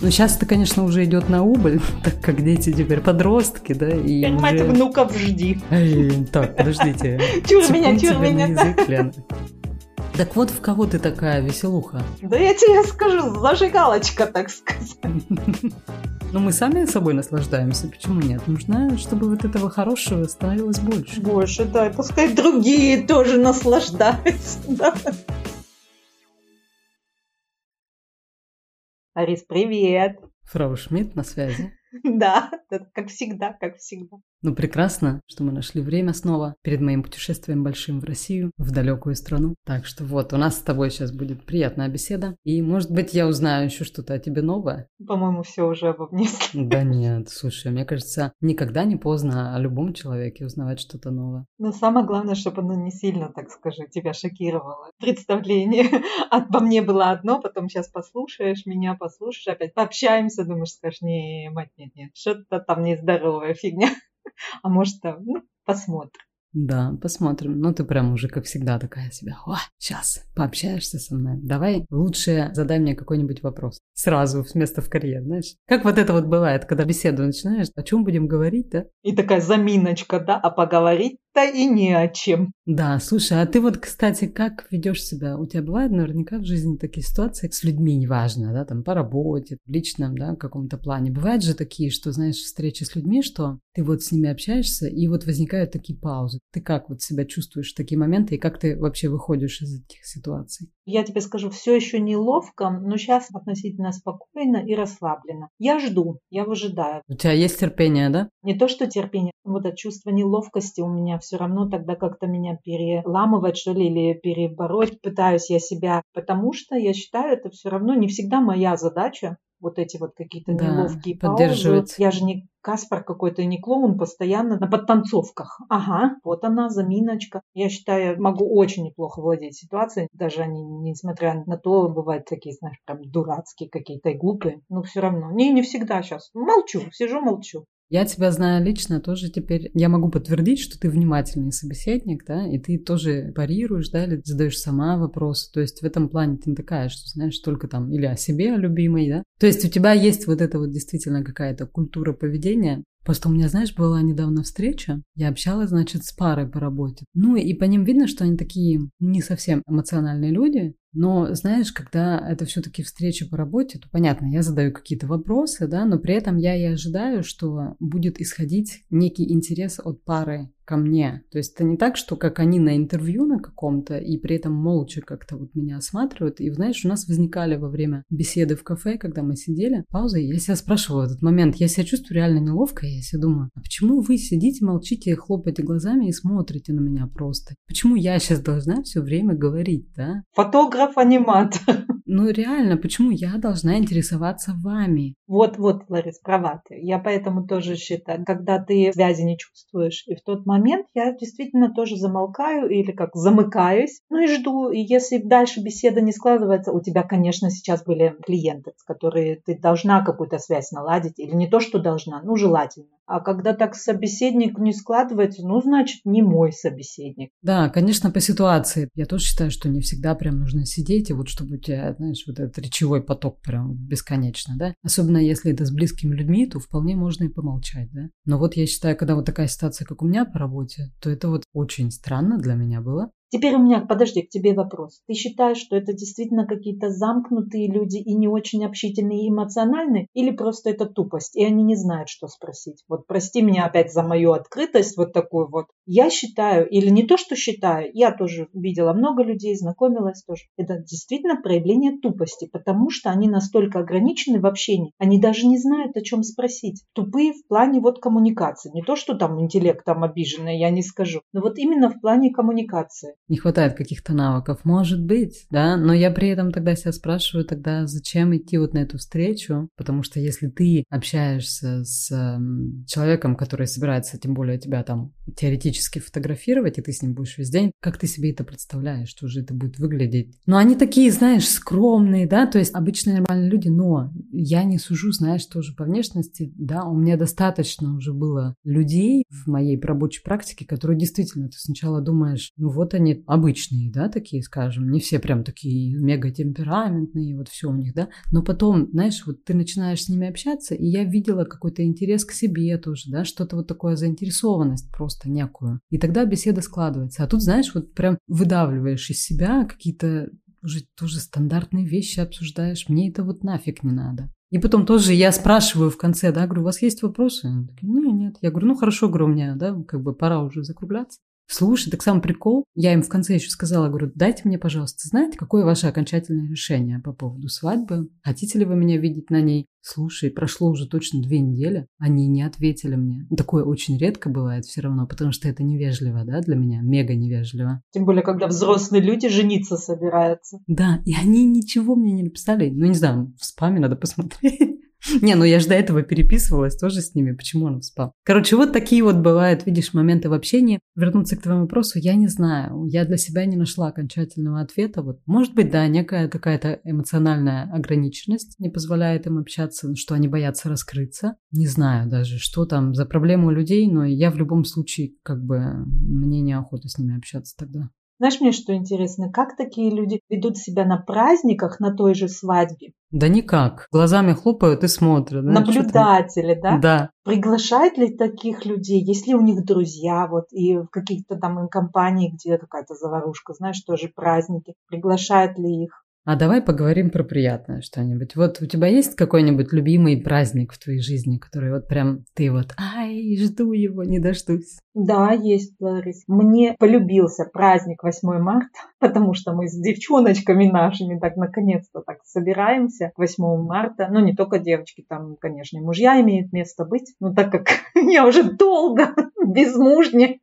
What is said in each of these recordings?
Ну, сейчас это, конечно, уже идет на убыль, так как дети теперь подростки, да, и Понимаете, уже... внуков жди. Эй, так, подождите. Чур меня, чур меня. язык, Лена. Так вот, в кого ты такая веселуха? Да я тебе скажу, зажигалочка, так сказать. Ну, мы сами собой наслаждаемся, почему нет? Нужно, чтобы вот этого хорошего становилось больше. Больше, да, и пускай другие тоже наслаждаются. да. Арис, привет. Фрау Шмидт на связи. Да, как всегда, как всегда. Ну, прекрасно, что мы нашли время снова перед моим путешествием большим в Россию, в далекую страну. Так что вот, у нас с тобой сейчас будет приятная беседа. И, может быть, я узнаю еще что-то о тебе новое. По-моему, все уже обо мне. Да нет, слушай, мне кажется, никогда не поздно о любом человеке узнавать что-то новое. Но самое главное, чтобы оно не сильно, так скажу, тебя шокировало. Представление обо мне было одно, потом сейчас послушаешь меня, послушаешь, опять пообщаемся, думаешь, скажешь, не, мать, нет, нет, что-то там нездоровая фигня. А может, там, ну, посмотрим. Да, посмотрим. Ну, ты прям уже, как всегда, такая себя. О, сейчас пообщаешься со мной. Давай лучше задай мне какой-нибудь вопрос. Сразу, вместо в карьер, знаешь. Как вот это вот бывает, когда беседу начинаешь, о чем будем говорить, да? И такая заминочка, да, а поговорить-то и не о чем. Да, слушай, а ты вот, кстати, как ведешь себя? У тебя бывают наверняка в жизни такие ситуации с людьми, неважно, да, там по работе, в личном, да, каком-то плане. Бывают же такие, что, знаешь, встречи с людьми, что ты вот с ними общаешься, и вот возникают такие паузы. Ты как вот себя чувствуешь в такие моменты, и как ты вообще выходишь из этих ситуаций? Я тебе скажу, все еще неловко, но сейчас относительно спокойно и расслабленно. Я жду, я выжидаю. У тебя есть терпение, да? Не то, что терпение, вот это чувство неловкости у меня все равно тогда как-то меня переламывает, что ли, или перебороть пытаюсь я себя, потому что я считаю, это все равно не всегда моя задача, вот эти вот какие-то Да, неловкие паузы. Я же не Каспар какой-то, не клоун, постоянно на подтанцовках. Ага, вот она, заминочка. Я считаю, могу очень неплохо владеть ситуацией, даже они, несмотря на то, бывают такие, знаешь, прям дурацкие какие-то и глупые, но все равно. Не, не всегда сейчас. Молчу, сижу, молчу. Я тебя знаю лично, тоже теперь я могу подтвердить, что ты внимательный собеседник, да, и ты тоже парируешь, да, или задаешь сама вопросы. То есть в этом плане ты не такая, что знаешь только там или о себе, о любимой, да. То есть у тебя есть вот это вот действительно какая-то культура поведения. Просто у меня, знаешь, была недавно встреча, я общалась, значит, с парой по работе. Ну и по ним видно, что они такие не совсем эмоциональные люди, но, знаешь, когда это все-таки встреча по работе, то понятно, я задаю какие-то вопросы, да, но при этом я и ожидаю, что будет исходить некий интерес от пары ко мне. То есть это не так, что как они на интервью на каком-то, и при этом молча как-то вот меня осматривают. И, знаешь, у нас возникали во время беседы в кафе, когда мы сидели, паузы, я себя спрашивала в этот момент, я себя чувствую реально неловко, я себе думаю, а почему вы сидите, молчите, хлопаете глазами и смотрите на меня просто? Почему я сейчас должна все время говорить, да? Фотограф-аниматор. Ну реально, почему я должна интересоваться вами? Вот, вот, Ларис, права ты. Я поэтому тоже считаю, когда ты связи не чувствуешь, и в тот момент я действительно тоже замолкаю или как замыкаюсь, ну и жду. И если дальше беседа не складывается, у тебя, конечно, сейчас были клиенты, с которыми ты должна какую-то связь наладить, или не то, что должна, ну желательно. А когда так собеседник не складывается, ну, значит, не мой собеседник. Да, конечно, по ситуации. Я тоже считаю, что не всегда прям нужно сидеть, и вот чтобы у тебя, знаешь, вот этот речевой поток прям бесконечно, да. Особенно если это с близкими людьми, то вполне можно и помолчать, да. Но вот я считаю, когда вот такая ситуация, как у меня по работе, то это вот очень странно для меня было. Теперь у меня, подожди, к тебе вопрос. Ты считаешь, что это действительно какие-то замкнутые люди и не очень общительные и эмоциональные, или просто это тупость, и они не знают, что спросить? Вот прости меня опять за мою открытость вот такую вот. Я считаю, или не то, что считаю, я тоже видела много людей, знакомилась тоже. Это действительно проявление тупости, потому что они настолько ограничены в общении, они даже не знают, о чем спросить. Тупые в плане вот коммуникации. Не то, что там интеллект там обиженный, я не скажу, но вот именно в плане коммуникации не хватает каких-то навыков. Может быть, да, но я при этом тогда себя спрашиваю, тогда зачем идти вот на эту встречу? Потому что если ты общаешься с человеком, который собирается, тем более тебя там теоретически фотографировать, и ты с ним будешь весь день, как ты себе это представляешь, что же это будет выглядеть? Но они такие, знаешь, скромные, да, то есть обычные нормальные люди, но я не сужу, знаешь, тоже по внешности, да, у меня достаточно уже было людей в моей рабочей практике, которые действительно, ты сначала думаешь, ну вот они обычные, да, такие, скажем, не все прям такие мега темпераментные, вот все у них, да, но потом, знаешь, вот ты начинаешь с ними общаться, и я видела какой-то интерес к себе тоже, да, что-то вот такое заинтересованность просто некую. И тогда беседа складывается. А тут, знаешь, вот прям выдавливаешь из себя какие-то уже тоже стандартные вещи обсуждаешь. Мне это вот нафиг не надо. И потом тоже я спрашиваю в конце, да, говорю, у вас есть вопросы? Они такие, нет, нет. Я говорю, ну хорошо, говорю, у меня, да, как бы пора уже закругляться. Слушай, так сам прикол. Я им в конце еще сказала, говорю, дайте мне, пожалуйста, знаете, какое ваше окончательное решение по поводу свадьбы? Хотите ли вы меня видеть на ней? Слушай, прошло уже точно две недели, они не ответили мне. Такое очень редко бывает все равно, потому что это невежливо, да, для меня, мега невежливо. Тем более, когда взрослые люди жениться собираются. Да, и они ничего мне не написали. Ну, не знаю, в спаме надо посмотреть. Не, ну я же до этого переписывалась тоже с ними. Почему он спал? Короче, вот такие вот бывают, видишь, моменты в общении. Вернуться к твоему вопросу, я не знаю. Я для себя не нашла окончательного ответа. Вот, может быть, да, некая какая-то эмоциональная ограниченность не позволяет им общаться, что они боятся раскрыться. Не знаю даже, что там за проблемы у людей, но я в любом случае, как бы, мне неохота с ними общаться тогда. Знаешь, мне что интересно, как такие люди ведут себя на праздниках, на той же свадьбе? Да никак. Глазами хлопают и смотрят. Да? Наблюдатели, да? Да. Приглашают ли таких людей, если у них друзья, вот, и в каких-то там компании, где какая-то заварушка, знаешь, тоже праздники, приглашают ли их? А давай поговорим про приятное что-нибудь. Вот у тебя есть какой-нибудь любимый праздник в твоей жизни, который вот прям ты вот, ай, жду его, не дождусь. Да, есть, Ларис. Мне полюбился праздник 8 марта, потому что мы с девчоночками нашими так наконец-то так собираемся 8 марта. Ну, не только девочки, там, конечно, и мужья имеют место быть. Но так как я уже долго безмужняя,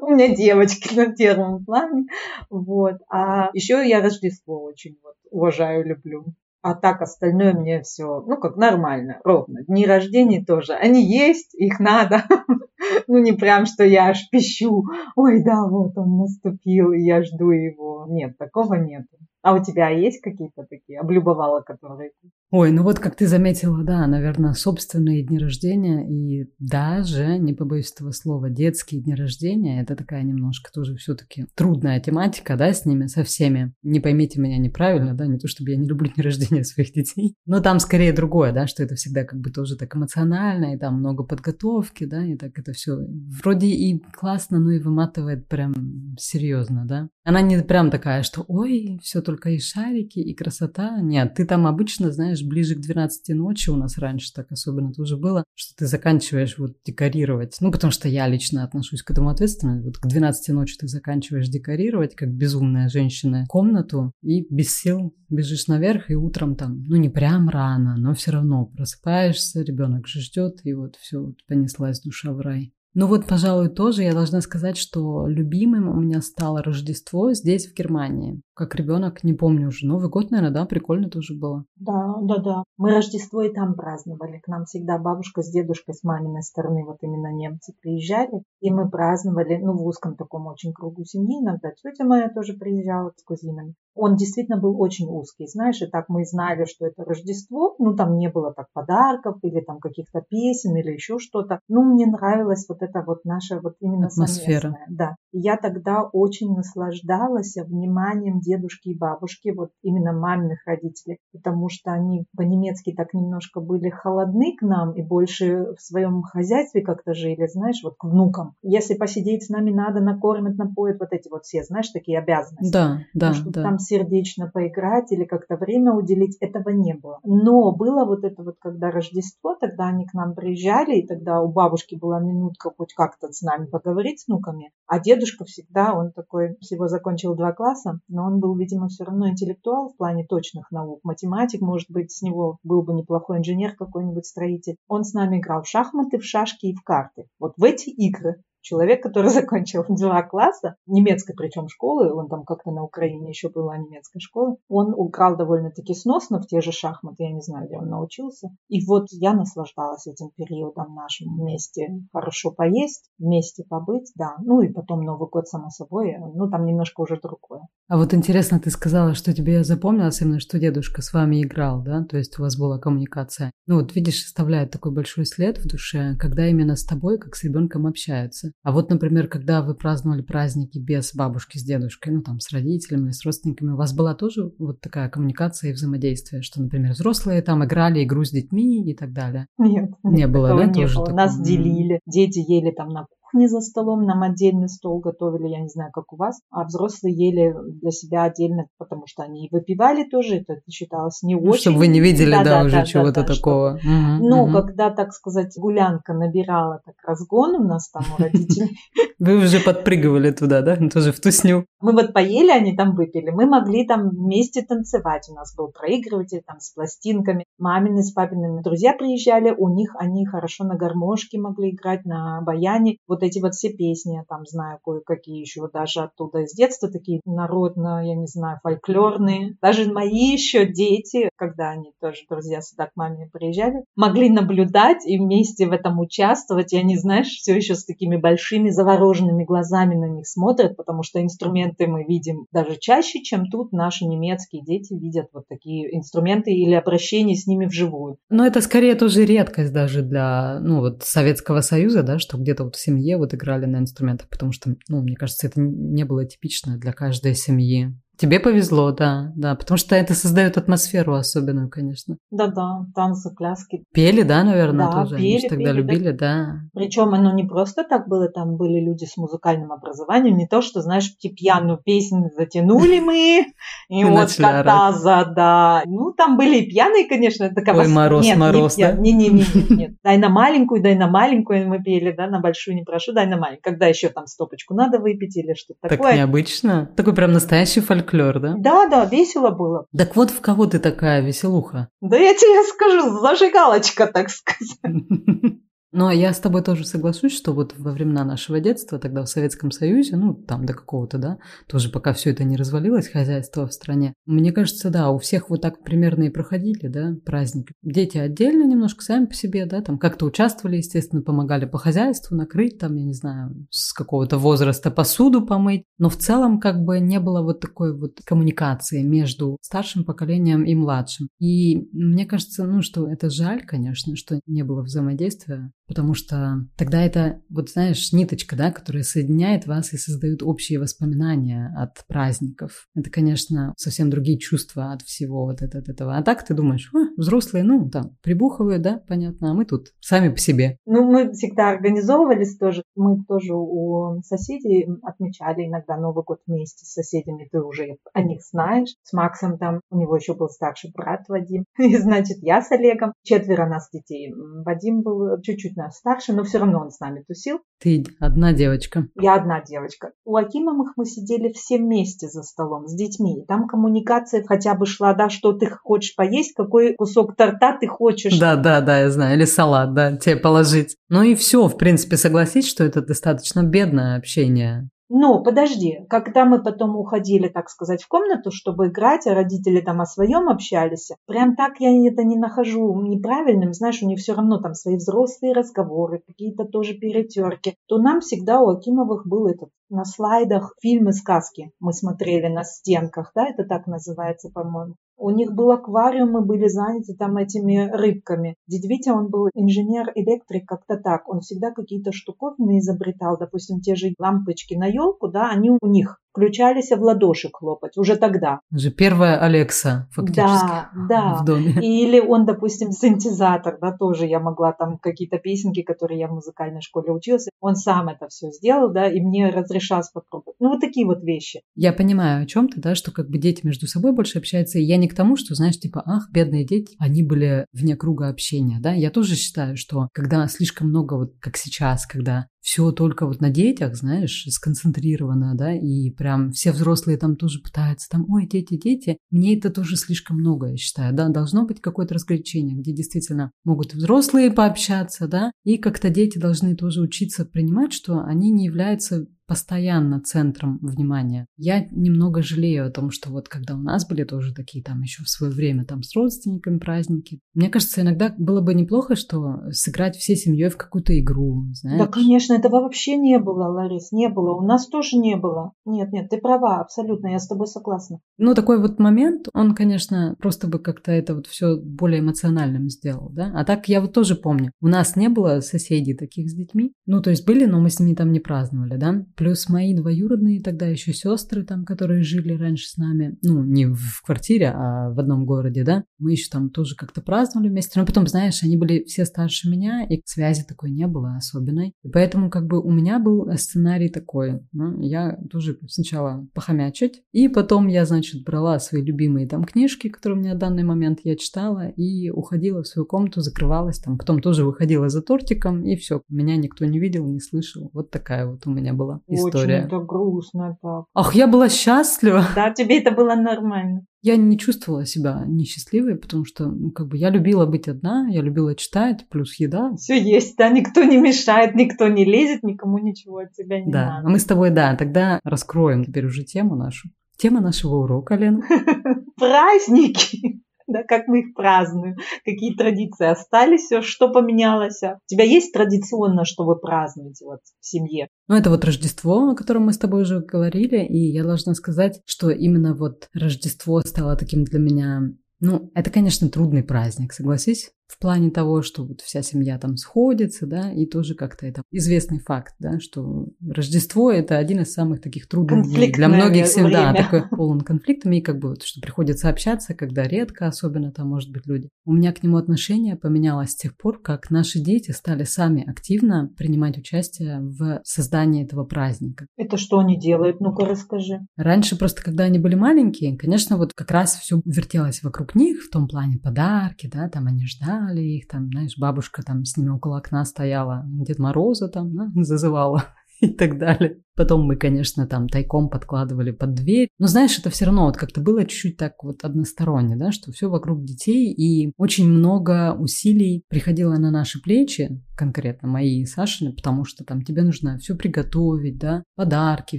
у меня девочки на первом плане. Вот. А еще я Рождество очень вот уважаю, люблю. А так остальное мне все, ну, как нормально, ровно. Дни рождения тоже. Они есть, их надо. Ну, не прям, что я аж пищу. Ой, да, вот он наступил, и я жду его. Нет, такого нет. А у тебя есть какие-то такие облюбовала, которые... Ой, ну вот как ты заметила, да, наверное, собственные дни рождения и даже, не побоюсь этого слова, детские дни рождения, это такая немножко тоже все-таки трудная тематика, да, с ними, со всеми. Не поймите меня неправильно, да, не то чтобы я не люблю дни рождения своих детей, но там скорее другое, да, что это всегда как бы тоже так эмоционально, и там много подготовки, да, и так это все вроде и классно, но и выматывает прям серьезно, да. Она не прям такая, что ой, все только и шарики, и красота. Нет, ты там обычно, знаешь, ближе к 12 ночи у нас раньше так особенно тоже было, что ты заканчиваешь вот декорировать. Ну, потому что я лично отношусь к этому ответственно. Вот к 12 ночи ты заканчиваешь декорировать, как безумная женщина, комнату, и без сил бежишь наверх, и утром там, ну, не прям рано, но все равно просыпаешься, ребенок же ждет, и вот все, вот понеслась душа в рай. Ну вот, пожалуй, тоже я должна сказать, что любимым у меня стало Рождество здесь, в Германии как ребенок, не помню уже. Новый год, наверное, да, прикольно тоже было. Да, да, да. Мы Рождество и там праздновали. К нам всегда бабушка с дедушкой с маминой стороны, вот именно немцы приезжали. И мы праздновали, ну, в узком таком очень кругу семьи. Иногда тетя моя тоже приезжала с кузинами. Он действительно был очень узкий, знаешь, и так мы знали, что это Рождество, ну, там не было так подарков или там каких-то песен или еще что-то. Ну, мне нравилась вот эта вот наша вот именно атмосфера. Совместная. Да. И я тогда очень наслаждалась вниманием дедушки и бабушки, вот именно маминых родителей, потому что они по-немецки так немножко были холодны к нам и больше в своем хозяйстве как-то жили, знаешь, вот к внукам. Если посидеть с нами надо, накормят, напоят, вот эти вот все, знаешь, такие обязанности. Да, да, чтобы да. там сердечно поиграть или как-то время уделить, этого не было. Но было вот это вот, когда Рождество, тогда они к нам приезжали, и тогда у бабушки была минутка хоть как-то с нами поговорить с внуками, а дедушка всегда, он такой, всего закончил два класса, но он был, видимо, все равно интеллектуал в плане точных наук. Математик, может быть, с него был бы неплохой инженер какой-нибудь строитель. Он с нами играл в шахматы, в шашки и в карты. Вот в эти игры человек, который закончил два класса, немецкой причем школы, он там как-то на Украине еще была немецкая школа, он украл довольно-таки сносно в те же шахматы, я не знаю, где он научился. И вот я наслаждалась этим периодом нашим вместе хорошо поесть, вместе побыть, да. Ну и потом Новый год, само собой, ну там немножко уже другое. А вот интересно, ты сказала, что тебе запомнилось именно, что дедушка с вами играл, да? То есть у вас была коммуникация. Ну вот видишь, оставляет такой большой след в душе, когда именно с тобой, как с ребенком общаются. А вот, например, когда вы праздновали праздники без бабушки с дедушкой, ну там с родителями, с родственниками, у вас была тоже вот такая коммуникация и взаимодействие, что, например, взрослые там играли игру с детьми и так далее? Нет. Не было, да? не тоже было. такого? Нас делили. Дети ели там на кухне за столом, нам отдельный стол готовили, я не знаю, как у вас, а взрослые ели для себя отдельно, потому что они и выпивали тоже, это считалось не Ну, очень. чтобы вы не видели, да, Да-да-да, уже да, чего-то да, такого. Мгм, Но мгм. когда, так сказать, гулянка набирала так разгон у нас там у родителей, Вы уже подпрыгивали туда, да? Тоже в тусню. мы вот поели, они там выпили, мы могли там вместе танцевать, у нас был проигрыватель там с пластинками, мамины с папиными друзья приезжали, у них они хорошо на гармошке могли играть, на баяне, вот эти вот все песни, я там знаю кое-какие еще даже оттуда из детства, такие народно, я не знаю, фольклорные, даже мои еще дети, когда они тоже друзья сюда к маме приезжали, могли наблюдать и вместе в этом участвовать, и они, знаешь, все еще с такими большими завороженными глазами на них смотрят, потому что инструменты мы видим даже чаще, чем тут наши немецкие дети видят вот такие инструменты или обращение с ними вживую. Но это скорее тоже редкость даже для, ну, вот Советского Союза, да, что где-то вот в семье вот играли на инструментах, потому что, ну, мне кажется, это не было типично для каждой семьи. Тебе повезло, да, да, потому что это создает атмосферу особенную, конечно. Да-да, танцы, пляски. Пели, да, наверное, Да, тоже? Они же пели, тогда пели, любили, да. Причем оно не просто так было, там были люди с музыкальным образованием, не то, что, знаешь, пьяную песню затянули мы, и вот кота да. Ну, там были и пьяные, конечно, это Ой, мороз, нет, мороз, не, да? Не, не, не, не, нет. Дай на маленькую, дай на маленькую мы пели, да, на большую не прошу, дай на маленькую. Когда еще там стопочку надо выпить или что-то Так такое. необычно. Такой прям настоящий фольклор, да? Да, да, весело было. Так вот в кого ты такая веселуха? Да я тебе скажу, зажигалочка, так сказать. А я с тобой тоже соглашусь, что вот во времена нашего детства, тогда в Советском Союзе, ну, там до какого-то, да, тоже пока все это не развалилось, хозяйство в стране, мне кажется, да, у всех вот так примерно и проходили, да, праздники. Дети отдельно немножко сами по себе, да, там как-то участвовали, естественно, помогали по хозяйству, накрыть там, я не знаю, с какого-то возраста посуду помыть, но в целом как бы не было вот такой вот коммуникации между старшим поколением и младшим. И мне кажется, ну, что это жаль, конечно, что не было взаимодействия, потому что тогда это, вот знаешь, ниточка, да, которая соединяет вас и создает общие воспоминания от праздников. Это, конечно, совсем другие чувства от всего вот это- от этого. А так ты думаешь, «А, взрослые, ну, там, прибухивают, да, понятно, а мы тут сами по себе. Ну, мы всегда организовывались тоже. Мы тоже у соседей отмечали иногда Новый год вместе с соседями. Ты уже о них знаешь. С Максом там, у него еще был старший брат Вадим. И, значит, я с Олегом. Четверо нас детей. Вадим был чуть-чуть нас старше, но все равно он с нами тусил. Ты одна девочка. Я одна девочка. У Акимовых мы сидели все вместе за столом с детьми. И Там коммуникация хотя бы шла, да, что ты хочешь поесть, какой кусок торта ты хочешь. Да, да, да, я знаю. Или салат, да, тебе положить. Ну и все, в принципе, согласись, что это достаточно бедное общение. Но подожди, когда мы потом уходили, так сказать, в комнату, чтобы играть, а родители там о своем общались, прям так я это не нахожу неправильным, знаешь, у них все равно там свои взрослые разговоры, какие-то тоже перетерки, то нам всегда у Акимовых был этот на слайдах фильмы сказки мы смотрели на стенках, да, это так называется, по-моему. У них был аквариум, мы были заняты там этими рыбками. Витя, он был инженер-электрик, как-то так. Он всегда какие-то штуковины изобретал, допустим, те же лампочки на елку, да, они у них включались в ладоши хлопать уже тогда. Уже первая Алекса, фактически, Да, да. в доме. Или он, допустим, синтезатор, да, тоже я могла там какие-то песенки, которые я в музыкальной школе училась, он сам это все сделал, да, и мне разрешалось попробовать. Ну, вот такие вот вещи. Я понимаю, о чем ты, да, что как бы дети между собой больше общаются. И я не к тому, что, знаешь, типа, ах, бедные дети, они были вне круга общения, да. Я тоже считаю, что когда слишком много, вот как сейчас, когда все только вот на детях, знаешь, сконцентрировано, да, и прям все взрослые там тоже пытаются, там, ой, дети, дети, мне это тоже слишком много, я считаю, да, должно быть какое-то развлечение, где действительно могут взрослые пообщаться, да, и как-то дети должны тоже учиться принимать, что они не являются постоянно центром внимания. Я немного жалею о том, что вот когда у нас были тоже такие там еще в свое время там с родственниками праздники, мне кажется, иногда было бы неплохо, что сыграть всей семьей в какую-то игру, знаешь? Да, конечно, этого вообще не было, Ларис, не было. У нас тоже не было. Нет, нет, ты права, абсолютно, я с тобой согласна. Ну, такой вот момент, он, конечно, просто бы как-то это вот все более эмоциональным сделал, да? А так я вот тоже помню, у нас не было соседей таких с детьми. Ну, то есть были, но мы с ними там не праздновали, да? Плюс мои двоюродные тогда еще сестры там, которые жили раньше с нами, ну, не в квартире, а в одном городе, да? Мы еще там тоже как-то праздновали вместе. Но потом, знаешь, они были все старше меня, и связи такой не было особенной. И поэтому как бы у меня был сценарий такой. Ну, я тоже сначала похомячить, и потом я, значит, брала свои любимые там книжки, которые у меня в данный момент я читала, и уходила в свою комнату, закрывалась там. Потом тоже выходила за тортиком, и все. Меня никто не видел, не слышал. Вот такая вот у меня была история. Очень это грустно так. Ах, я была счастлива. Да, тебе это было нормально. Я не чувствовала себя несчастливой, потому что, ну, как бы, я любила быть одна, я любила читать, плюс еда. Все есть, да, никто не мешает, никто не лезет, никому ничего от тебя не да. надо. А мы с тобой, да, тогда раскроем теперь уже тему нашу. Тема нашего урока, Лена. Праздники да, как мы их празднуем, какие традиции остались, что поменялось. У тебя есть традиционно, что вы празднуете вот в семье? Ну, это вот Рождество, о котором мы с тобой уже говорили, и я должна сказать, что именно вот Рождество стало таким для меня ну, это, конечно, трудный праздник, согласись? В плане того, что вот вся семья там сходится, да, и тоже как-то это известный факт, да, что Рождество это один из самых таких трудных дней для многих семей, да, такой полон конфликтами, и как бы вот, что приходится общаться, когда редко, особенно там, может быть, люди. У меня к нему отношение поменялось с тех пор, как наши дети стали сами активно принимать участие в создании этого праздника. Это что они делают? Ну-ка расскажи. Раньше просто, когда они были маленькие, конечно, вот как раз все вертелось вокруг них, в том плане подарки, да, там они ждали, ждали их, там, знаешь, бабушка там с ними около окна стояла, Дед Мороза там, да, зазывала и так далее. Потом мы, конечно, там тайком подкладывали под дверь. Но знаешь, это все равно вот как-то было чуть-чуть так вот односторонне, да, что все вокруг детей, и очень много усилий приходило на наши плечи, конкретно мои и Сашины, потому что там тебе нужно все приготовить, да, подарки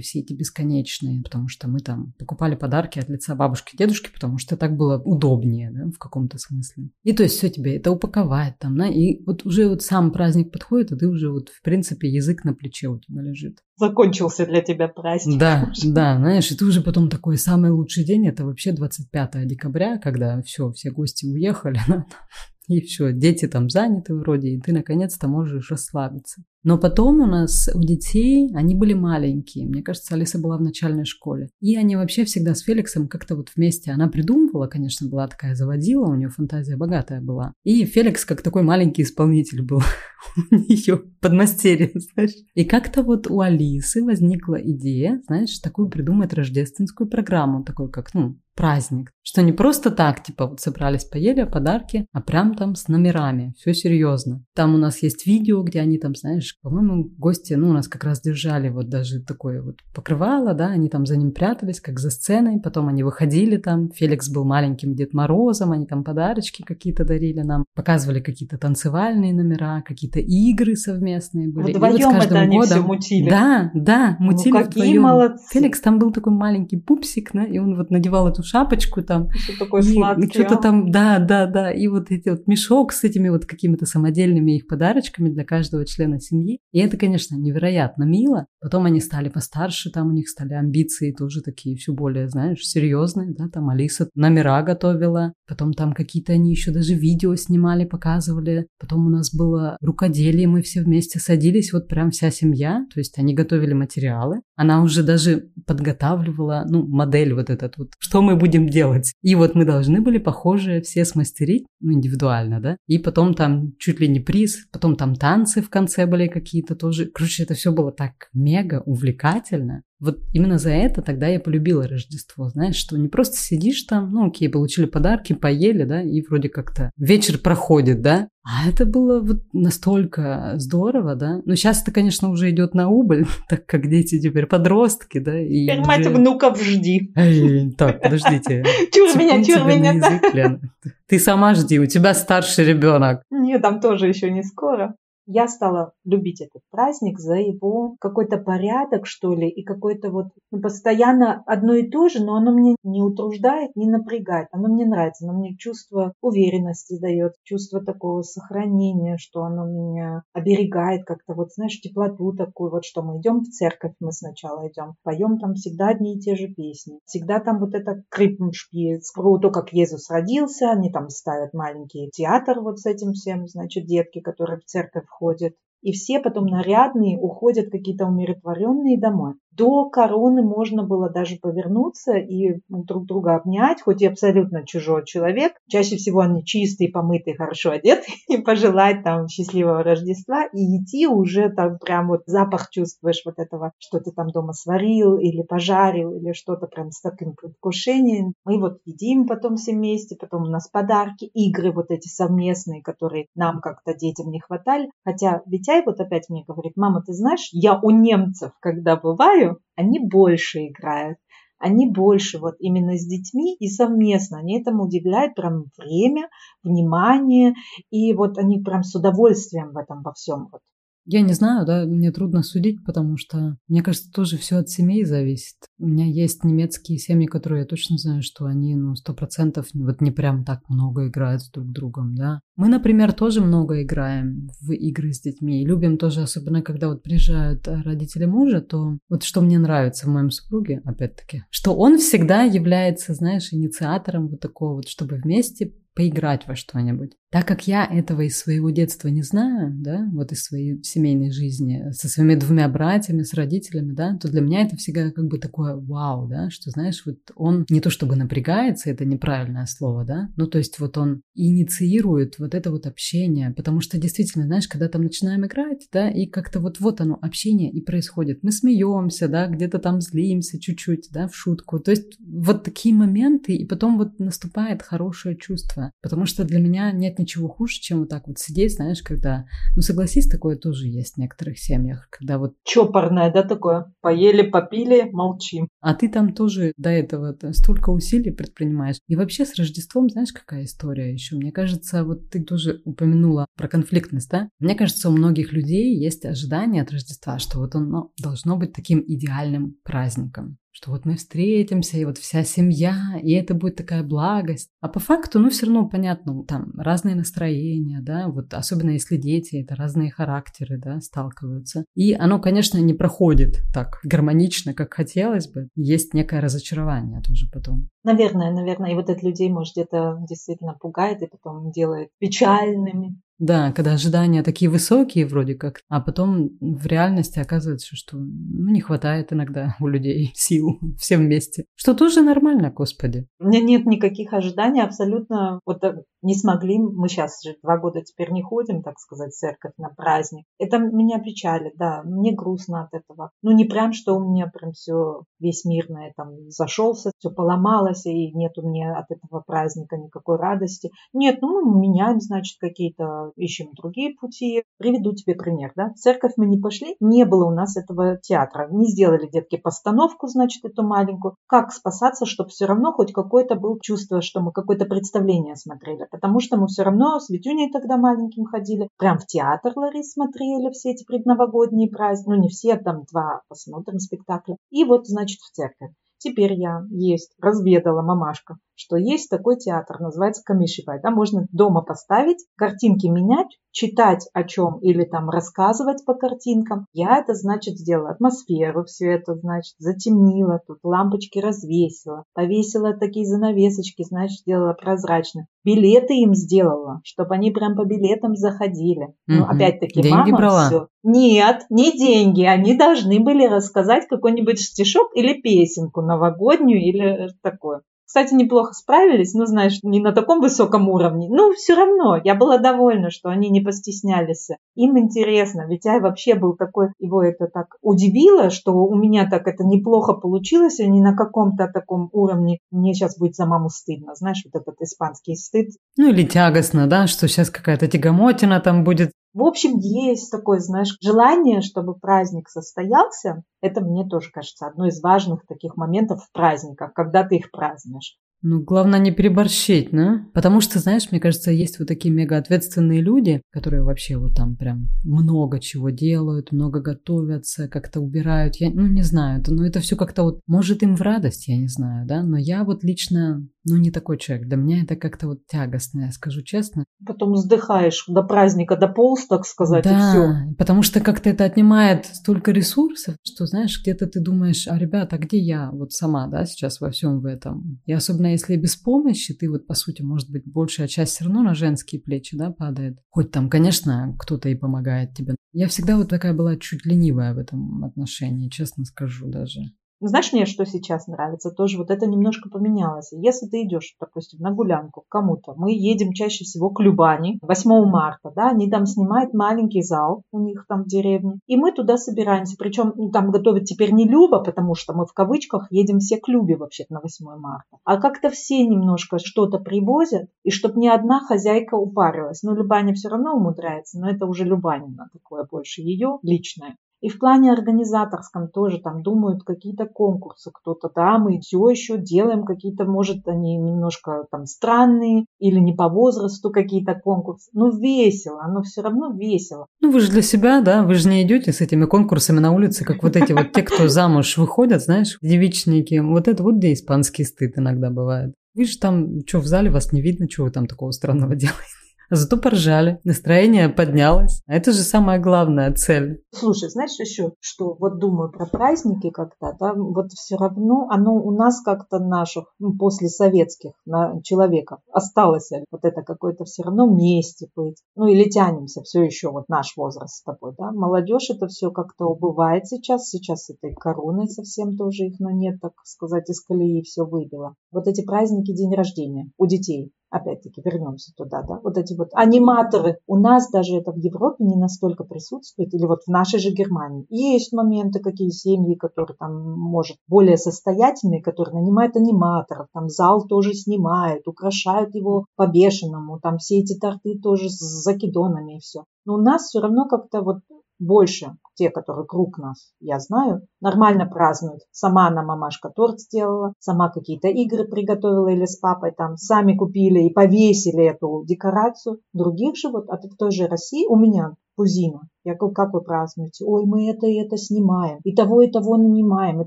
все эти бесконечные, потому что мы там покупали подарки от лица бабушки и дедушки, потому что так было удобнее, да, в каком-то смысле. И то есть все тебе это упаковать там, да, и вот уже вот сам праздник подходит, и ты уже вот в принципе язык на плече у тебя лежит закончился для тебя праздник. Да, да, знаешь, и ты уже потом такой самый лучший день, это вообще 25 декабря, когда все, все гости уехали, и все, дети там заняты вроде, и ты наконец-то можешь расслабиться. Но потом у нас у детей, они были маленькие. Мне кажется, Алиса была в начальной школе. И они вообще всегда с Феликсом как-то вот вместе. Она придумывала, конечно, была такая заводила, у нее фантазия богатая была. И Феликс как такой маленький исполнитель был у нее подмастерье, знаешь. И как-то вот у Алисы возникла идея, знаешь, такую придумать рождественскую программу, такой как, ну, праздник. Что не просто так, типа, вот собрались, поели подарки, а прям там с номерами. Все серьезно. Там у нас есть видео, где они там, знаешь, по-моему, гости, ну, у нас как раз держали вот даже такое вот покрывало, да, они там за ним прятались, как за сценой, потом они выходили там, Феликс был маленьким Дед Морозом, они там подарочки какие-то дарили нам, показывали какие-то танцевальные номера, какие-то игры совместные были. Вдвоем вот это годом... все мутили. Да, да, ну, мутили ну, какие вдвоем. молодцы. Феликс там был такой маленький пупсик, да, и он вот надевал эту шапочку там. Что такое сладкий, Что-то а? там, да, да, да, и вот эти вот мешок с этими вот какими-то самодельными их подарочками для каждого члена семьи. И это, конечно, невероятно мило. Потом они стали постарше, там у них стали амбиции тоже такие все более, знаешь, серьезные, да, там Алиса номера готовила, потом там какие-то они еще даже видео снимали, показывали. Потом у нас было рукоделие, мы все вместе садились, вот прям вся семья, то есть они готовили материалы. Она уже даже подготавливала, ну, модель вот этот вот, что мы будем делать. И вот мы должны были похожие все смастерить, ну, индивидуально, да. И потом там чуть ли не приз, потом там танцы в конце были какие-то тоже. Короче, это все было так мега увлекательно. Вот именно за это тогда я полюбила Рождество, знаешь, что не просто сидишь там, ну окей, получили подарки, поели, да, и вроде как-то вечер проходит, да, а это было вот настолько здорово, да. Ну, сейчас это, конечно, уже идет на убыль, так как дети теперь подростки, да. И теперь мать внуков жди. Эй, так, подождите. Чур меня, чур меня. Ты сама жди, у тебя старший ребенок. Нет, там тоже еще не скоро. Я стала любить этот праздник за его какой-то порядок, что ли, и какой-то вот ну, постоянно одно и то же, но оно мне не утруждает, не напрягает. Оно мне нравится, оно мне чувство уверенности дает, чувство такого сохранения, что оно меня оберегает как-то, вот знаешь, теплоту такую, вот что мы идем в церковь, мы сначала идем, поем там всегда одни и те же песни. Всегда там вот это крипншпиц, то, как Иисус родился, они там ставят маленький театр вот с этим всем, значит, детки, которые в церковь входят. И все потом нарядные уходят какие-то умиротворенные домой. До короны можно было даже повернуться и друг друга обнять, хоть и абсолютно чужой человек. Чаще всего они чистые, помытые, хорошо одеты, и пожелать там счастливого Рождества, и идти уже там прям вот запах чувствуешь вот этого, что ты там дома сварил или пожарил, или что-то прям с таким предвкушением. Мы вот едим потом все вместе, потом у нас подарки, игры вот эти совместные, которые нам как-то детям не хватали. Хотя Витяй вот опять мне говорит, мама, ты знаешь, я у немцев, когда бываю, знаю, они больше играют. Они больше вот именно с детьми и совместно. Они этому уделяют прям время, внимание. И вот они прям с удовольствием в этом во всем вот я не знаю, да, мне трудно судить, потому что, мне кажется, тоже все от семей зависит. У меня есть немецкие семьи, которые я точно знаю, что они, ну, сто процентов вот не прям так много играют с друг другом, да. Мы, например, тоже много играем в игры с детьми. Любим тоже, особенно когда вот приезжают э, родители мужа, то вот что мне нравится в моем супруге, опять-таки, что он всегда является, знаешь, инициатором вот такого вот, чтобы вместе поиграть во что-нибудь. Так как я этого из своего детства не знаю, да, вот из своей семейной жизни, со своими двумя братьями, с родителями, да, то для меня это всегда как бы такое вау, да, что, знаешь, вот он не то чтобы напрягается, это неправильное слово, да, ну, то есть вот он инициирует вот это вот общение, потому что действительно, знаешь, когда там начинаем играть, да, и как-то вот вот оно, общение и происходит. Мы смеемся, да, где-то там злимся чуть-чуть, да, в шутку. То есть вот такие моменты, и потом вот наступает хорошее чувство потому что для меня нет ничего хуже, чем вот так вот сидеть, знаешь, когда, ну согласись, такое тоже есть в некоторых семьях, когда вот... Чопорное, да, такое? Поели, попили, молчим. А ты там тоже до этого столько усилий предпринимаешь. И вообще с Рождеством, знаешь, какая история еще? Мне кажется, вот ты тоже упомянула про конфликтность, да? Мне кажется, у многих людей есть ожидание от Рождества, что вот оно должно быть таким идеальным праздником что вот мы встретимся, и вот вся семья, и это будет такая благость. А по факту, ну, все равно понятно, там разные настроения, да, вот особенно если дети, это разные характеры, да, сталкиваются. И оно, конечно, не проходит так гармонично, как хотелось бы. Есть некое разочарование тоже потом. Наверное, наверное, и вот это людей, может, где-то действительно пугает и потом делает печальными. Да, когда ожидания такие высокие вроде как, а потом в реальности оказывается, что ну, не хватает иногда у людей сил всем вместе. Что тоже нормально, господи. У меня нет никаких ожиданий абсолютно. Вот э, не смогли, мы сейчас же два года теперь не ходим, так сказать, в церковь на праздник. Это меня печалит, да, мне грустно от этого. Ну не прям, что у меня прям все, весь мир на этом зашелся, все поломалось, и нет у меня от этого праздника никакой радости. Нет, ну мы меняем, значит, какие-то, ищем другие пути. Приведу тебе пример, да. В церковь мы не пошли, не было у нас этого театра. Не сделали детки постановку, значит, эту маленькую. Как спасаться, чтобы все равно хоть какое-то было чувство, что мы какое-то представление смотрели потому что мы все равно с Витюней тогда маленьким ходили, прям в театр Ларис смотрели все эти предновогодние праздники, ну не все, там два посмотрим спектакля, и вот, значит, в церковь. Теперь я есть, разведала мамашка, что есть такой театр, называется Камишивай. Да, можно дома поставить, картинки менять, читать о чем или там рассказывать по картинкам. Я это, значит, сделала атмосферу, все это, значит, затемнила, тут лампочки развесила, повесила такие занавесочки, значит, сделала прозрачно. Билеты им сделала, чтобы они прям по билетам заходили. Угу. Ну, опять-таки, деньги мама брала? все. Нет, не деньги. Они должны были рассказать какой-нибудь стишок или песенку новогоднюю или такое. Кстати, неплохо справились, ну, знаешь, не на таком высоком уровне. Ну, все равно, я была довольна, что они не постеснялись. Им интересно, ведь я вообще был такой, его это так удивило, что у меня так это неплохо получилось, а не на каком-то таком уровне. Мне сейчас будет за маму стыдно, знаешь, вот этот испанский стыд. Ну, или тягостно, да, что сейчас какая-то тягомотина там будет в общем, есть такое, знаешь, желание, чтобы праздник состоялся. Это мне тоже кажется одно из важных таких моментов в праздниках, когда ты их празднуешь. Ну, главное не переборщить, да? Потому что, знаешь, мне кажется, есть вот такие мега ответственные люди, которые вообще вот там прям много чего делают, много готовятся, как-то убирают. Я, ну, не знаю, это, ну, это все как-то вот, может, им в радость, я не знаю, да? Но я вот лично ну, не такой человек. Для меня это как-то вот тягостно, я скажу честно. Потом вздыхаешь до праздника дополз, так сказать, да, и все. потому что как-то это отнимает столько ресурсов, что, знаешь, где-то ты думаешь, а, ребята, а где я вот сама, да, сейчас во всем в этом? И особенно если без помощи, ты вот, по сути, может быть, большая часть все равно на женские плечи, да, падает. Хоть там, конечно, кто-то и помогает тебе. Я всегда вот такая была чуть ленивая в этом отношении, честно скажу даже. Знаешь, мне что сейчас нравится? Тоже вот это немножко поменялось. Если ты идешь, допустим, на гулянку к кому-то, мы едем чаще всего к Любани 8 марта, да, они там снимают маленький зал у них там в деревне, и мы туда собираемся. Причем ну, там готовят теперь не Люба, потому что мы в кавычках едем все к Любе вообще на 8 марта, а как-то все немножко что-то привозят, и чтобы ни одна хозяйка упарилась. Но Любаня все равно умудряется, но это уже Любанина такое больше ее личное. И в плане организаторском тоже там думают какие-то конкурсы, кто-то там, и все еще делаем какие-то, может, они немножко там странные или не по возрасту какие-то конкурсы. Ну, весело, оно все равно весело. Ну, вы же для себя, да, вы же не идете с этими конкурсами на улице, как вот эти вот те, кто замуж выходят, знаешь, девичники. Вот это вот где испанский стыд иногда бывает. Вы же там, что, в зале вас не видно, что вы там такого странного делаете? Зато поржали, настроение поднялось. А это же самая главная цель. Слушай, знаешь еще, что вот думаю про праздники как-то, да, вот все равно оно у нас как-то наших, ну, после советских на человека осталось вот это какое-то все равно вместе быть. Ну или тянемся все еще, вот наш возраст с тобой, да. Молодежь это все как-то убывает сейчас, сейчас этой короной совсем тоже их на нет, так сказать, из колеи все выбило. Вот эти праздники, день рождения у детей, опять-таки вернемся туда, да, вот эти вот аниматоры, у нас даже это в Европе не настолько присутствует, или вот в нашей же Германии. Есть моменты, какие семьи, которые там, может, более состоятельные, которые нанимают аниматоров, там зал тоже снимают, украшают его по-бешеному, там все эти торты тоже с закидонами и все. Но у нас все равно как-то вот больше, те, которые круг нас, я знаю, нормально празднуют. Сама она мамашка торт сделала, сама какие-то игры приготовила или с папой там, сами купили и повесили эту декорацию. Других же вот, в той же России у меня кузина. Я говорю, как вы празднуете? Ой, мы это и это снимаем, и того, и того нанимаем, и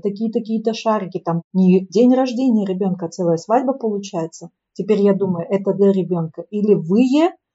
такие-такие-то шарики. Там не день рождения ребенка, а целая свадьба получается. Теперь я думаю, это для ребенка. Или вы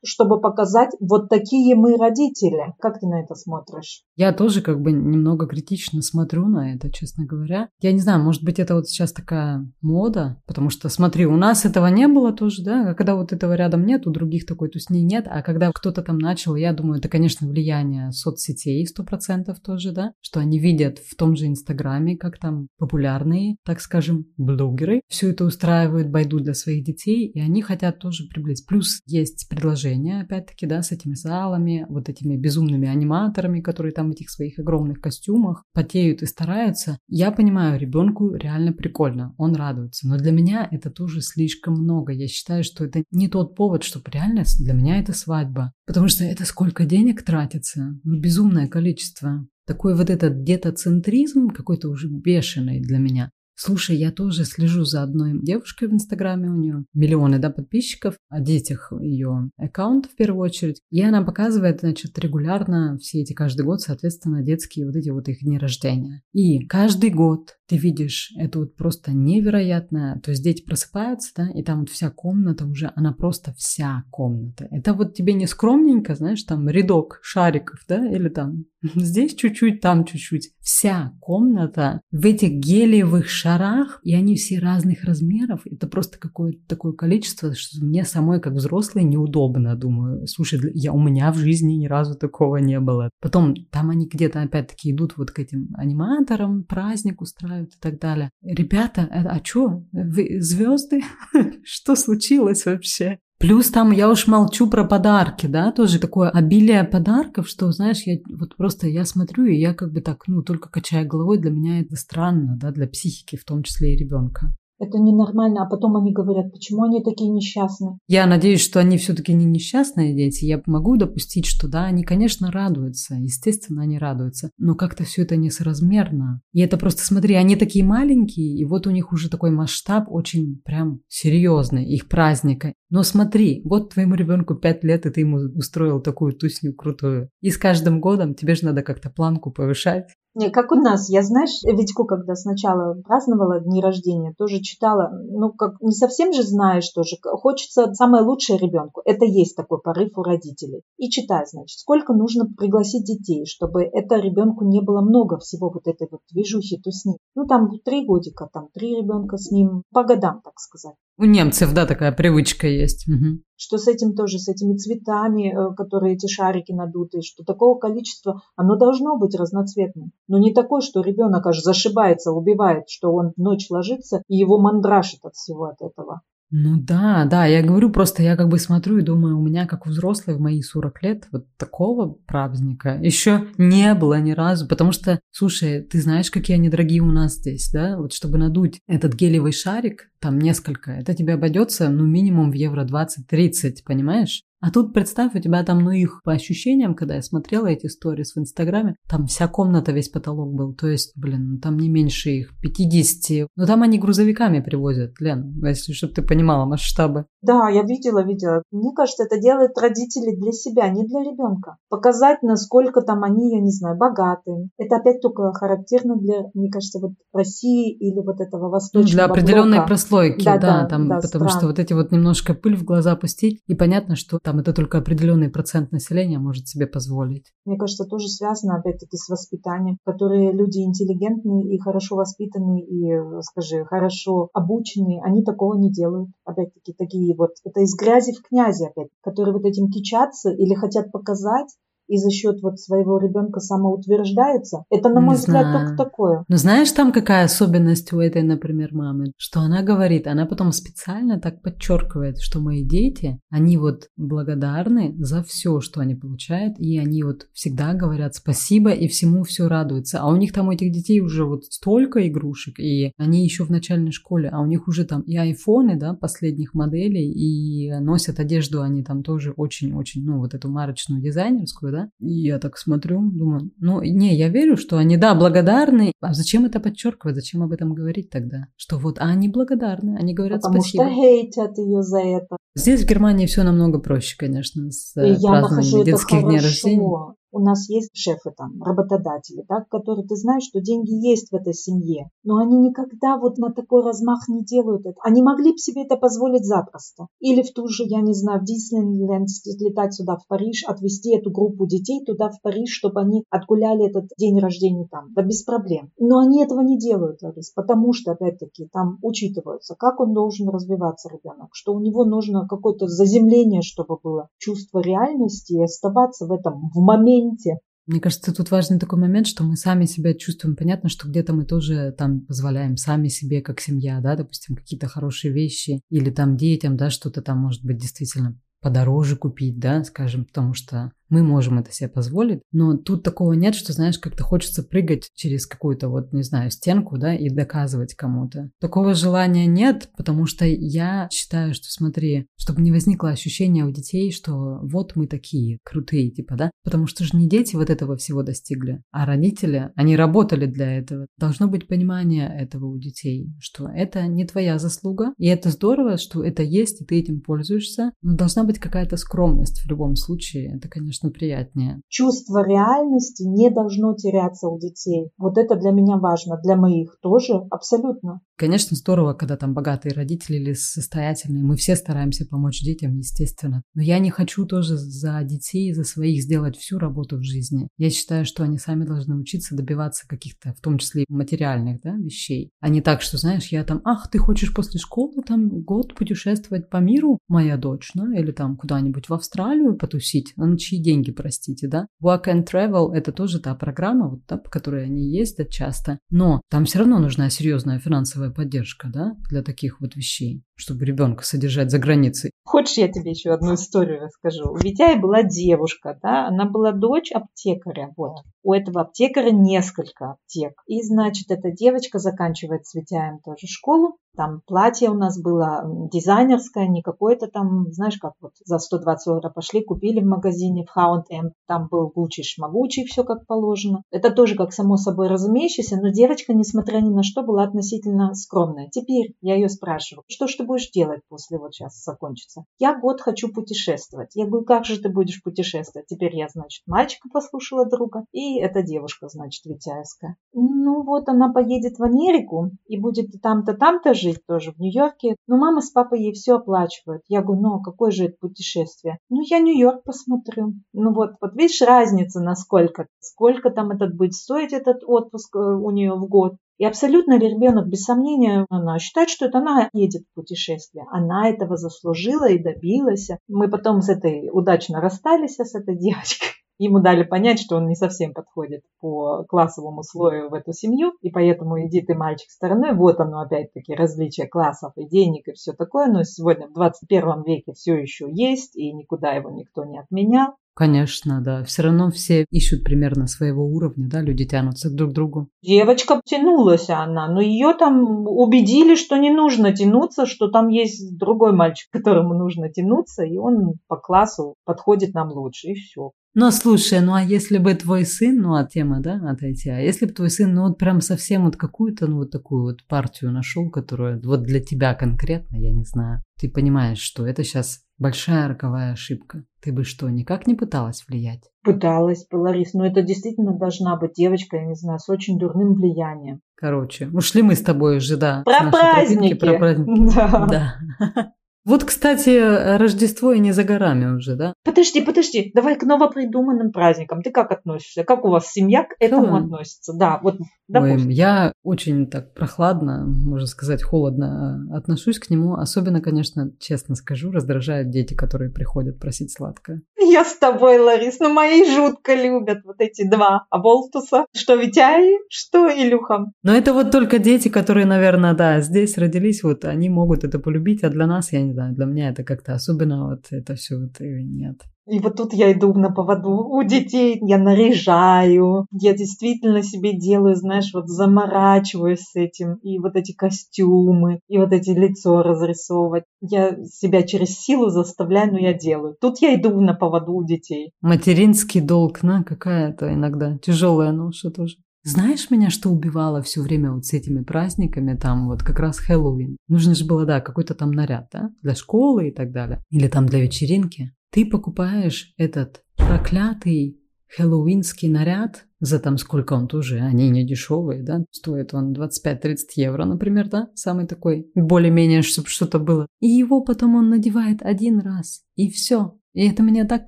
чтобы показать, вот такие мы родители. Как ты на это смотришь? Я тоже как бы немного критично смотрю на это, честно говоря. Я не знаю, может быть, это вот сейчас такая мода, потому что, смотри, у нас этого не было тоже, да, а когда вот этого рядом нет, у других такой тусни нет, а когда кто-то там начал, я думаю, это, конечно, влияние соцсетей сто процентов тоже, да, что они видят в том же Инстаграме, как там популярные, так скажем, блогеры, все это устраивают байду для своих детей, и они хотят тоже приблизить. Плюс есть предложение движения, опять-таки, да, с этими залами, вот этими безумными аниматорами, которые там в этих своих огромных костюмах потеют и стараются. Я понимаю, ребенку реально прикольно, он радуется. Но для меня это тоже слишком много. Я считаю, что это не тот повод, чтобы реально для меня это свадьба. Потому что это сколько денег тратится? Ну, безумное количество такой вот этот детоцентризм какой-то уже бешеный для меня. Слушай, я тоже слежу за одной девушкой в Инстаграме, у нее миллионы да, подписчиков, о детях ее аккаунт в первую очередь. И она показывает, значит, регулярно все эти каждый год, соответственно, детские вот эти вот их дни рождения. И каждый год ты видишь, это вот просто невероятно. То есть дети просыпаются, да, и там вот вся комната уже, она просто вся комната. Это вот тебе не скромненько, знаешь, там рядок шариков, да, или там здесь чуть-чуть, там чуть-чуть. Вся комната в этих гелиевых шарах, и они все разных размеров. Это просто какое-то такое количество, что мне самой, как взрослой, неудобно, думаю. Слушай, я, у меня в жизни ни разу такого не было. Потом там они где-то опять-таки идут вот к этим аниматорам, праздник устраивают, и так далее. Ребята, а, а что? Вы звезды? что случилось вообще? Плюс там я уж молчу про подарки, да, тоже такое обилие подарков, что, знаешь, я вот просто я смотрю, и я как бы так, ну, только качая головой, для меня это странно, да, для психики, в том числе и ребенка. Это ненормально. А потом они говорят, почему они такие несчастные. Я надеюсь, что они все-таки не несчастные дети. Я могу допустить, что да, они, конечно, радуются. Естественно, они радуются. Но как-то все это несоразмерно. И это просто, смотри, они такие маленькие, и вот у них уже такой масштаб очень прям серьезный, их праздника. Но смотри, вот твоему ребенку 5 лет, и ты ему устроил такую тусню крутую. И с каждым годом тебе же надо как-то планку повышать. Не, как у нас, я, знаешь, Витьку, когда сначала праздновала дни рождения, тоже читала, ну, как не совсем же знаешь тоже, хочется самое лучшее ребенку. Это есть такой порыв у родителей. И читай, значит, сколько нужно пригласить детей, чтобы это ребенку не было много всего вот этой вот движухи, тусни. Ну, там три годика, там три ребенка с ним, по годам, так сказать. У немцев, да, такая привычка есть. Угу. Что с этим тоже, с этими цветами, э, которые эти шарики надутые, что такого количества, оно должно быть разноцветным. Но не такое, что ребенок аж зашибается, убивает, что он ночь ложится и его мандрашит от всего от этого. Ну да, да, я говорю просто, я как бы смотрю и думаю, у меня, как у взрослой в мои 40 лет, вот такого праздника еще не было ни разу, потому что, слушай, ты знаешь, какие они дорогие у нас здесь, да? Вот чтобы надуть этот гелевый шарик, там несколько, это тебе обойдется, ну, минимум в евро 20-30, понимаешь? А тут представь, у тебя там, ну их по ощущениям, когда я смотрела эти сторис в Инстаграме, там вся комната, весь потолок был. То есть, блин, ну там не меньше их 50. Но там они грузовиками привозят, Лен, если чтобы ты понимала масштабы. Да, я видела, видела. Мне кажется, это делают родители для себя, не для ребенка. Показать, насколько там они, я не знаю, богатые. Это опять только характерно для, мне кажется, вот России или вот этого восточного Для определенной блока. прослойки, да, да, да там, да, потому стран. что вот эти вот немножко пыль в глаза пустить, и понятно, что там это только определенный процент населения может себе позволить. Мне кажется, тоже связано опять-таки с воспитанием, которые люди интеллигентные и хорошо воспитанные и, скажи, хорошо обученные, они такого не делают. Опять-таки такие вот, это из грязи в князи опять, которые вот этим кичатся или хотят показать, и за счет вот своего ребенка самоутверждается, это, на мой не взгляд, знаю. только такое. Но знаешь, там какая особенность у этой, например, мамы? Что она говорит, она потом специально так подчеркивает, что мои дети, они вот благодарны за все, что они получают, и они вот всегда говорят спасибо и всему все радуются. А у них там у этих детей уже вот столько игрушек, и они еще в начальной школе, а у них уже там и айфоны, да, последних моделей, и носят одежду они там тоже очень-очень, ну, вот эту марочную дизайнерскую, да, и я так смотрю, думаю, ну, не, я верю, что они, да, благодарны. А зачем это подчеркивать? Зачем об этом говорить тогда? Что вот, а они благодарны, они говорят Потому спасибо. Потому что хейтят ее за это. Здесь в Германии все намного проще, конечно, с и празднованием детских дней рождения у нас есть шефы там, работодатели, да, которые ты знаешь, что деньги есть в этой семье, но они никогда вот на такой размах не делают это. Они могли бы себе это позволить запросто. Или в ту же, я не знаю, в Диснейленд летать сюда, в Париж, отвезти эту группу детей туда, в Париж, чтобы они отгуляли этот день рождения там. Да без проблем. Но они этого не делают, Ларис, потому что, опять-таки, там учитываются, как он должен развиваться, ребенок, что у него нужно какое-то заземление, чтобы было чувство реальности и оставаться в этом, в моменте моменте. Мне кажется, тут важный такой момент, что мы сами себя чувствуем. Понятно, что где-то мы тоже там позволяем сами себе, как семья, да, допустим, какие-то хорошие вещи или там детям, да, что-то там может быть действительно подороже купить, да, скажем, потому что мы можем это себе позволить, но тут такого нет, что, знаешь, как-то хочется прыгать через какую-то вот, не знаю, стенку, да, и доказывать кому-то. Такого желания нет, потому что я считаю, что, смотри, чтобы не возникло ощущение у детей, что вот мы такие крутые, типа, да, потому что же не дети вот этого всего достигли, а родители, они работали для этого. Должно быть понимание этого у детей, что это не твоя заслуга, и это здорово, что это есть, и ты этим пользуешься, но должна быть какая-то скромность в любом случае. Это, конечно, конечно, приятнее. Чувство реальности не должно теряться у детей. Вот это для меня важно, для моих тоже абсолютно. Конечно, здорово, когда там богатые родители или состоятельные. Мы все стараемся помочь детям, естественно. Но я не хочу тоже за детей, за своих сделать всю работу в жизни. Я считаю, что они сами должны учиться добиваться каких-то, в том числе материальных да, вещей. А не так, что, знаешь, я там, ах, ты хочешь после школы там год путешествовать по миру, моя дочь, ну, или там куда-нибудь в Австралию потусить, а на чьи деньги, простите, да? Work and Travel – это тоже та программа, вот, да, по которой они ездят часто, но там все равно нужна серьезная финансовая поддержка, да, для таких вот вещей, чтобы ребенка содержать за границей. Хочешь, я тебе еще одну историю расскажу? У Витяя была девушка, да, она была дочь аптекаря, вот. У этого аптекаря несколько аптек. И, значит, эта девочка заканчивает с Витяем тоже школу, Там платье у нас было дизайнерское, не какое-то там, знаешь, как вот за 120 евро пошли, купили в магазине в H&M. Там был Гуччи шмагучий, все как положено. Это тоже как само собой разумеющееся, но девочка, несмотря ни на что, была относительно скромная. Теперь я ее спрашиваю, что ж ты будешь делать после вот сейчас закончится? Я год хочу путешествовать. Я говорю, как же ты будешь путешествовать? Теперь я, значит, мальчика послушала друга, и эта девушка, значит, Витяевская. Ну вот она поедет в Америку и будет там-то, там-то жить тоже в Нью-Йорке. Но мама с папой ей все оплачивают. Я говорю, ну а какое же это путешествие? Ну я Нью-Йорк посмотрю. Ну вот, вот видишь разница насколько, сколько там этот будет стоить этот отпуск э, у нее в год. И абсолютно ребенок, без сомнения, она считает, что это она едет в путешествие. Она этого заслужила и добилась. Мы потом с этой удачно расстались с этой девочкой. Ему дали понять, что он не совсем подходит по классовому слою в эту семью, и поэтому иди ты, мальчик, стороной. Вот оно опять-таки различие классов и денег и все такое, но сегодня в 21 веке все еще есть, и никуда его никто не отменял. Конечно, да. Все равно все ищут примерно своего уровня, да, люди тянутся друг к другу. Девочка тянулась она, но ее там убедили, что не нужно тянуться, что там есть другой мальчик, которому нужно тянуться, и он по классу подходит нам лучше, и все. Ну, слушай, ну а если бы твой сын, ну, от темы, да, отойти, а если бы твой сын, ну, вот прям совсем вот какую-то, ну, вот такую вот партию нашел, которая вот для тебя конкретно, я не знаю, ты понимаешь, что это сейчас большая роковая ошибка. Ты бы что, никак не пыталась влиять? Пыталась, Ларис, но это действительно должна быть девочка, я не знаю, с очень дурным влиянием. Короче, ушли мы с тобой уже, да. Про праздники. Про праздники. Да. да. Вот, кстати, Рождество и не за горами уже, да? Подожди, подожди, давай к новопридуманным праздникам. Ты как относишься? Как у вас семья к этому Hello. относится? Да, вот допустим. Ой, я очень так прохладно, можно сказать, холодно э, отношусь к нему. Особенно, конечно, честно скажу, раздражают дети, которые приходят просить сладкое. Я с тобой, Ларис, но мои жутко любят вот эти два Аболтуса. Что Витяй, что Илюха. Но это вот только дети, которые, наверное, да, здесь родились, вот они могут это полюбить, а для нас, я не знаю, для меня это как-то особенно вот это все вот нет. И вот тут я иду на поводу у детей, я наряжаю, я действительно себе делаю, знаешь, вот заморачиваюсь с этим, и вот эти костюмы, и вот эти лицо разрисовывать. Я себя через силу заставляю, но я делаю. Тут я иду на поводу у детей. Материнский долг, на какая-то иногда тяжелая ноша тоже. Знаешь меня, что убивало все время вот с этими праздниками, там вот как раз Хэллоуин. Нужно же было, да, какой-то там наряд, да, для школы и так далее. Или там для вечеринки. Ты покупаешь этот проклятый хэллоуинский наряд, за там сколько он тоже, они не дешевые, да, стоит он 25-30 евро, например, да, самый такой, более-менее, чтобы что-то было. И его потом он надевает один раз, и все. И это меня так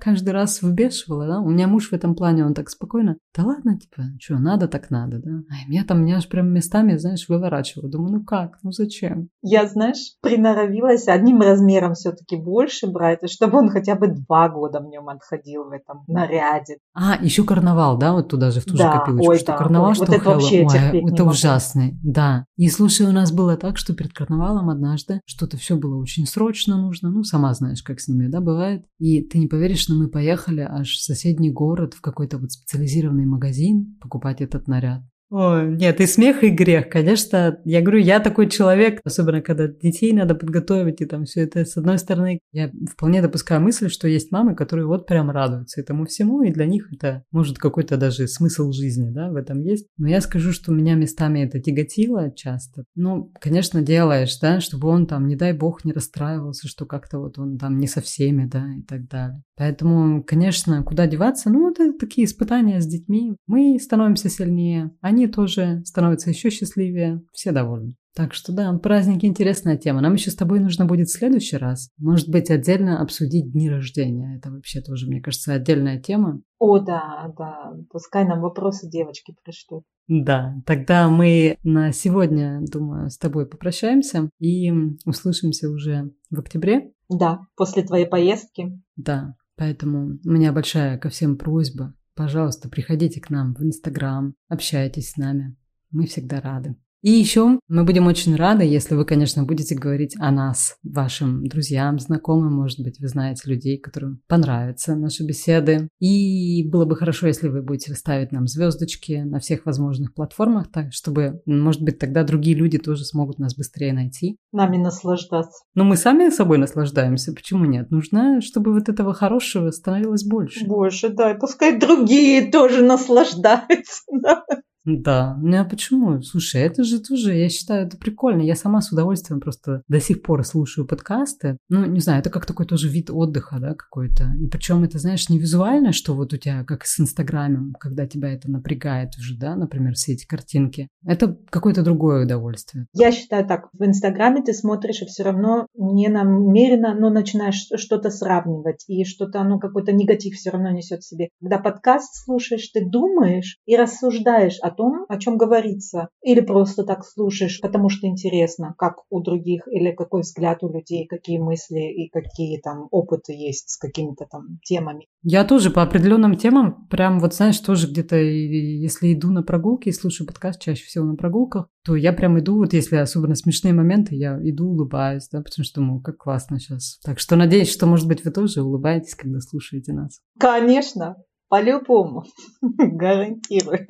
каждый раз вбешивало, да? У меня муж в этом плане, он так спокойно. Да ладно, типа, что, надо так надо, да? А меня там, меня аж прям местами, знаешь, выворачивало. Думаю, ну как, ну зачем? Я, знаешь, приноровилась одним размером все-таки больше брать, чтобы он хотя бы два года в нем отходил в этом наряде. А, еще карнавал, да, вот туда же ту да, копилочку. Ой, что да, карнавал, ой, что вот это вообще ой, это ужасный, да. И слушай, у нас было так, что перед карнавалом однажды что-то все было очень срочно нужно, ну, сама знаешь, как с ними, да, бывает. И ты не поверишь, но мы поехали аж в соседний город в какой-то вот специализированный магазин покупать этот наряд. Ой, нет, и смех, и грех. Конечно, я говорю, я такой человек, особенно когда детей надо подготовить, и там все это. С одной стороны, я вполне допускаю мысль, что есть мамы, которые вот прям радуются этому всему, и для них это может какой-то даже смысл жизни, да, в этом есть. Но я скажу, что меня местами это тяготило часто. Ну, конечно, делаешь, да, чтобы он там, не дай бог, не расстраивался, что как-то вот он там не со всеми, да, и так далее. Поэтому, конечно, куда деваться? Ну, это такие испытания с детьми. Мы становимся сильнее, они тоже становятся еще счастливее, все довольны. Так что да, праздники интересная тема. Нам еще с тобой нужно будет в следующий раз, может быть, отдельно обсудить дни рождения. Это вообще тоже, мне кажется, отдельная тема. О, да, да. Пускай нам вопросы девочки пришлют. Да, тогда мы на сегодня, думаю, с тобой попрощаемся и услышимся уже в октябре. Да, после твоей поездки. Да, Поэтому у меня большая ко всем просьба. Пожалуйста, приходите к нам в Инстаграм, общайтесь с нами. Мы всегда рады. И еще мы будем очень рады, если вы, конечно, будете говорить о нас, вашим друзьям, знакомым, может быть, вы знаете людей, которым понравятся наши беседы. И было бы хорошо, если вы будете ставить нам звездочки на всех возможных платформах, так, чтобы, может быть, тогда другие люди тоже смогут нас быстрее найти. Нами наслаждаться. Но мы сами собой наслаждаемся, почему нет? Нужно, чтобы вот этого хорошего становилось больше. Больше, да, и пускай другие тоже наслаждаются. Да. Да, ну а почему? Слушай, это же тоже, я считаю, это прикольно. Я сама с удовольствием просто до сих пор слушаю подкасты. Ну, не знаю, это как такой тоже вид отдыха, да, какой-то. И причем это, знаешь, не визуально, что вот у тебя, как с Инстаграмом, когда тебя это напрягает уже, да, например, все эти картинки. Это какое-то другое удовольствие. Я считаю так, в Инстаграме ты смотришь и все равно не намеренно, но начинаешь что-то сравнивать, и что-то оно какой-то негатив все равно несет в себе. Когда подкаст слушаешь, ты думаешь и рассуждаешь о том, о чем говорится. Или просто так слушаешь, потому что интересно, как у других, или какой взгляд у людей, какие мысли и какие там опыты есть с какими-то там темами. Я тоже по определенным темам, прям вот знаешь, тоже где-то, если иду на прогулки и слушаю подкаст чаще всего на прогулках, то я прям иду, вот если особенно смешные моменты, я иду, улыбаюсь, да, потому что думаю, как классно сейчас. Так что надеюсь, что, может быть, вы тоже улыбаетесь, когда слушаете нас. Конечно, по-любому, гарантирую.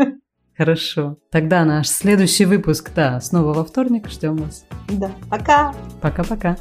Хорошо. Тогда наш следующий выпуск, да, снова во вторник. Ждем вас. Да. Пока. Пока-пока.